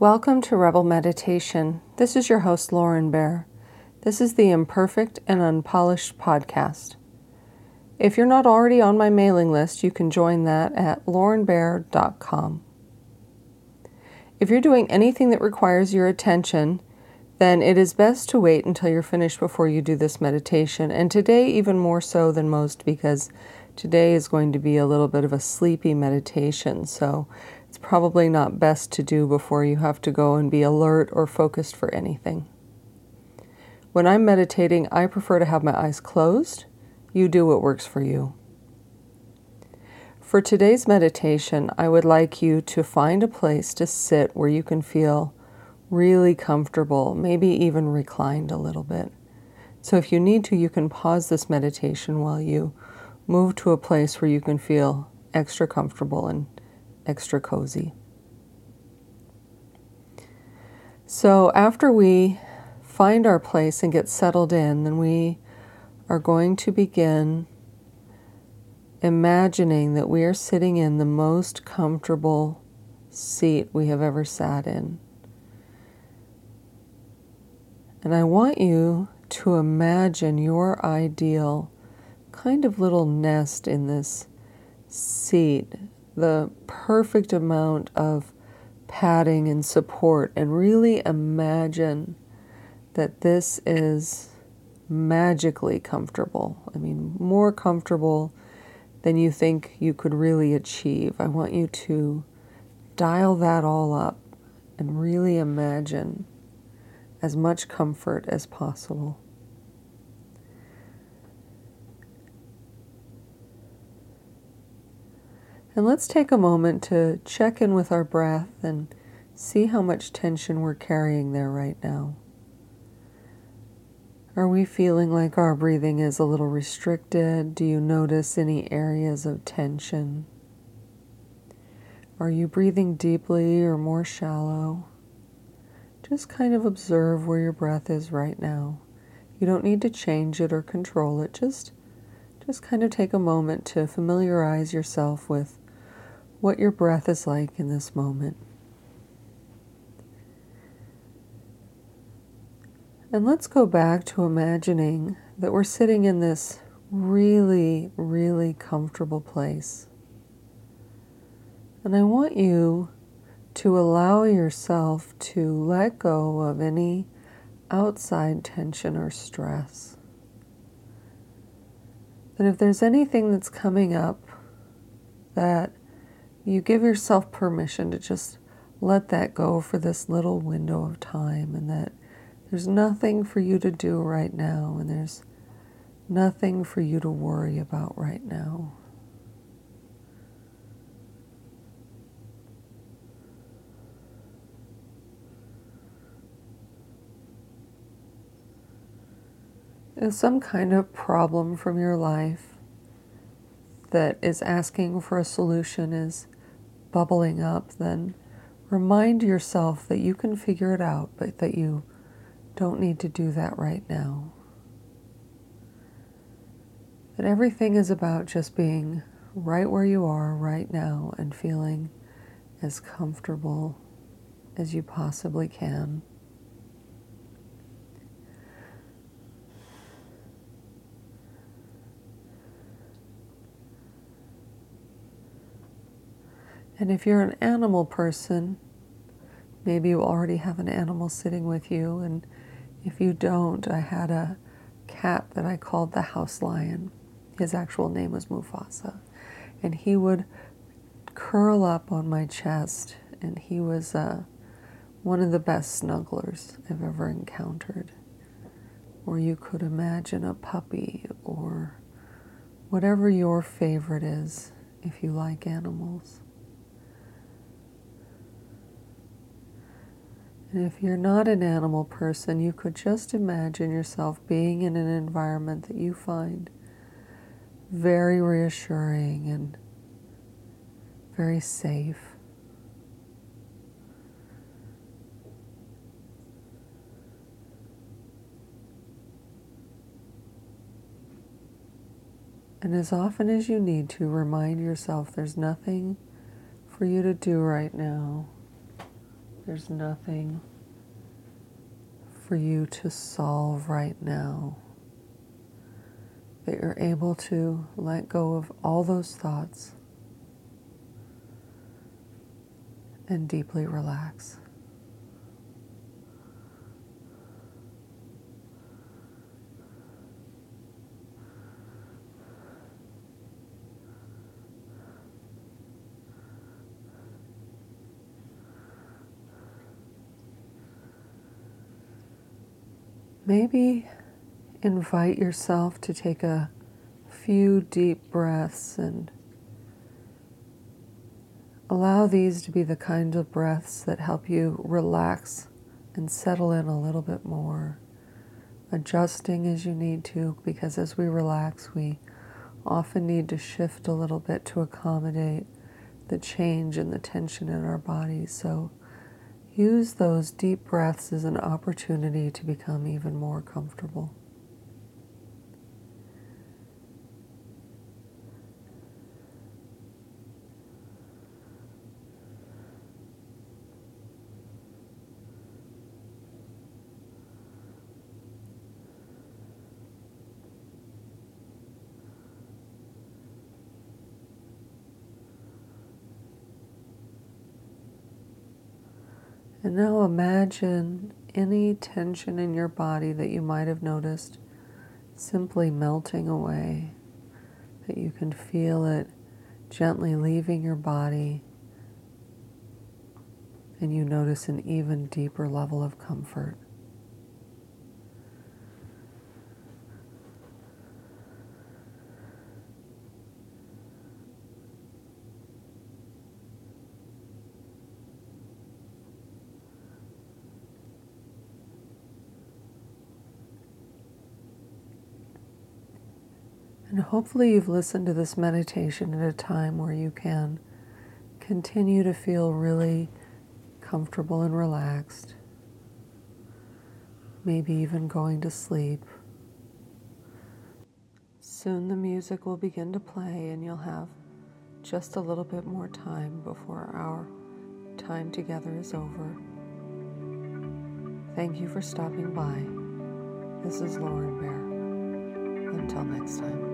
Welcome to Rebel Meditation. This is your host, Lauren Bear. This is the Imperfect and Unpolished podcast. If you're not already on my mailing list, you can join that at laurenbear.com. If you're doing anything that requires your attention, then it is best to wait until you're finished before you do this meditation. And today, even more so than most, because today is going to be a little bit of a sleepy meditation. So probably not best to do before you have to go and be alert or focused for anything. When I'm meditating, I prefer to have my eyes closed. You do what works for you. For today's meditation, I would like you to find a place to sit where you can feel really comfortable, maybe even reclined a little bit. So, if you need to, you can pause this meditation while you move to a place where you can feel extra comfortable and extra cozy. So, after we find our place and get settled in, then we are going to begin imagining that we are sitting in the most comfortable seat we have ever sat in. And I want you to imagine your ideal kind of little nest in this seat the perfect amount of padding and support and really imagine that this is magically comfortable. I mean, more comfortable than you think you could really achieve. I want you to dial that all up and really imagine as much comfort as possible. And let's take a moment to check in with our breath and see how much tension we're carrying there right now. Are we feeling like our breathing is a little restricted? Do you notice any areas of tension? Are you breathing deeply or more shallow? Just kind of observe where your breath is right now. You don't need to change it or control it. Just just kind of take a moment to familiarize yourself with what your breath is like in this moment. And let's go back to imagining that we're sitting in this really, really comfortable place. And I want you to allow yourself to let go of any outside tension or stress. That if there's anything that's coming up that you give yourself permission to just let that go for this little window of time and that there's nothing for you to do right now and there's nothing for you to worry about right now. Is some kind of problem from your life that is asking for a solution is bubbling up, then remind yourself that you can figure it out, but that you don't need to do that right now. That everything is about just being right where you are right now and feeling as comfortable as you possibly can. And if you're an animal person, maybe you already have an animal sitting with you. And if you don't, I had a cat that I called the house lion. His actual name was Mufasa. And he would curl up on my chest, and he was uh, one of the best snugglers I've ever encountered. Or you could imagine a puppy, or whatever your favorite is if you like animals. And if you're not an animal person, you could just imagine yourself being in an environment that you find very reassuring and very safe. And as often as you need to, remind yourself there's nothing for you to do right now. There's nothing for you to solve right now. That you're able to let go of all those thoughts and deeply relax. Maybe invite yourself to take a few deep breaths and allow these to be the kind of breaths that help you relax and settle in a little bit more, adjusting as you need to, because as we relax, we often need to shift a little bit to accommodate the change and the tension in our bodies. So Use those deep breaths as an opportunity to become even more comfortable. And now imagine any tension in your body that you might have noticed simply melting away, that you can feel it gently leaving your body, and you notice an even deeper level of comfort. And hopefully, you've listened to this meditation at a time where you can continue to feel really comfortable and relaxed, maybe even going to sleep. Soon the music will begin to play, and you'll have just a little bit more time before our time together is over. Thank you for stopping by. This is Lauren Bear. Until next time.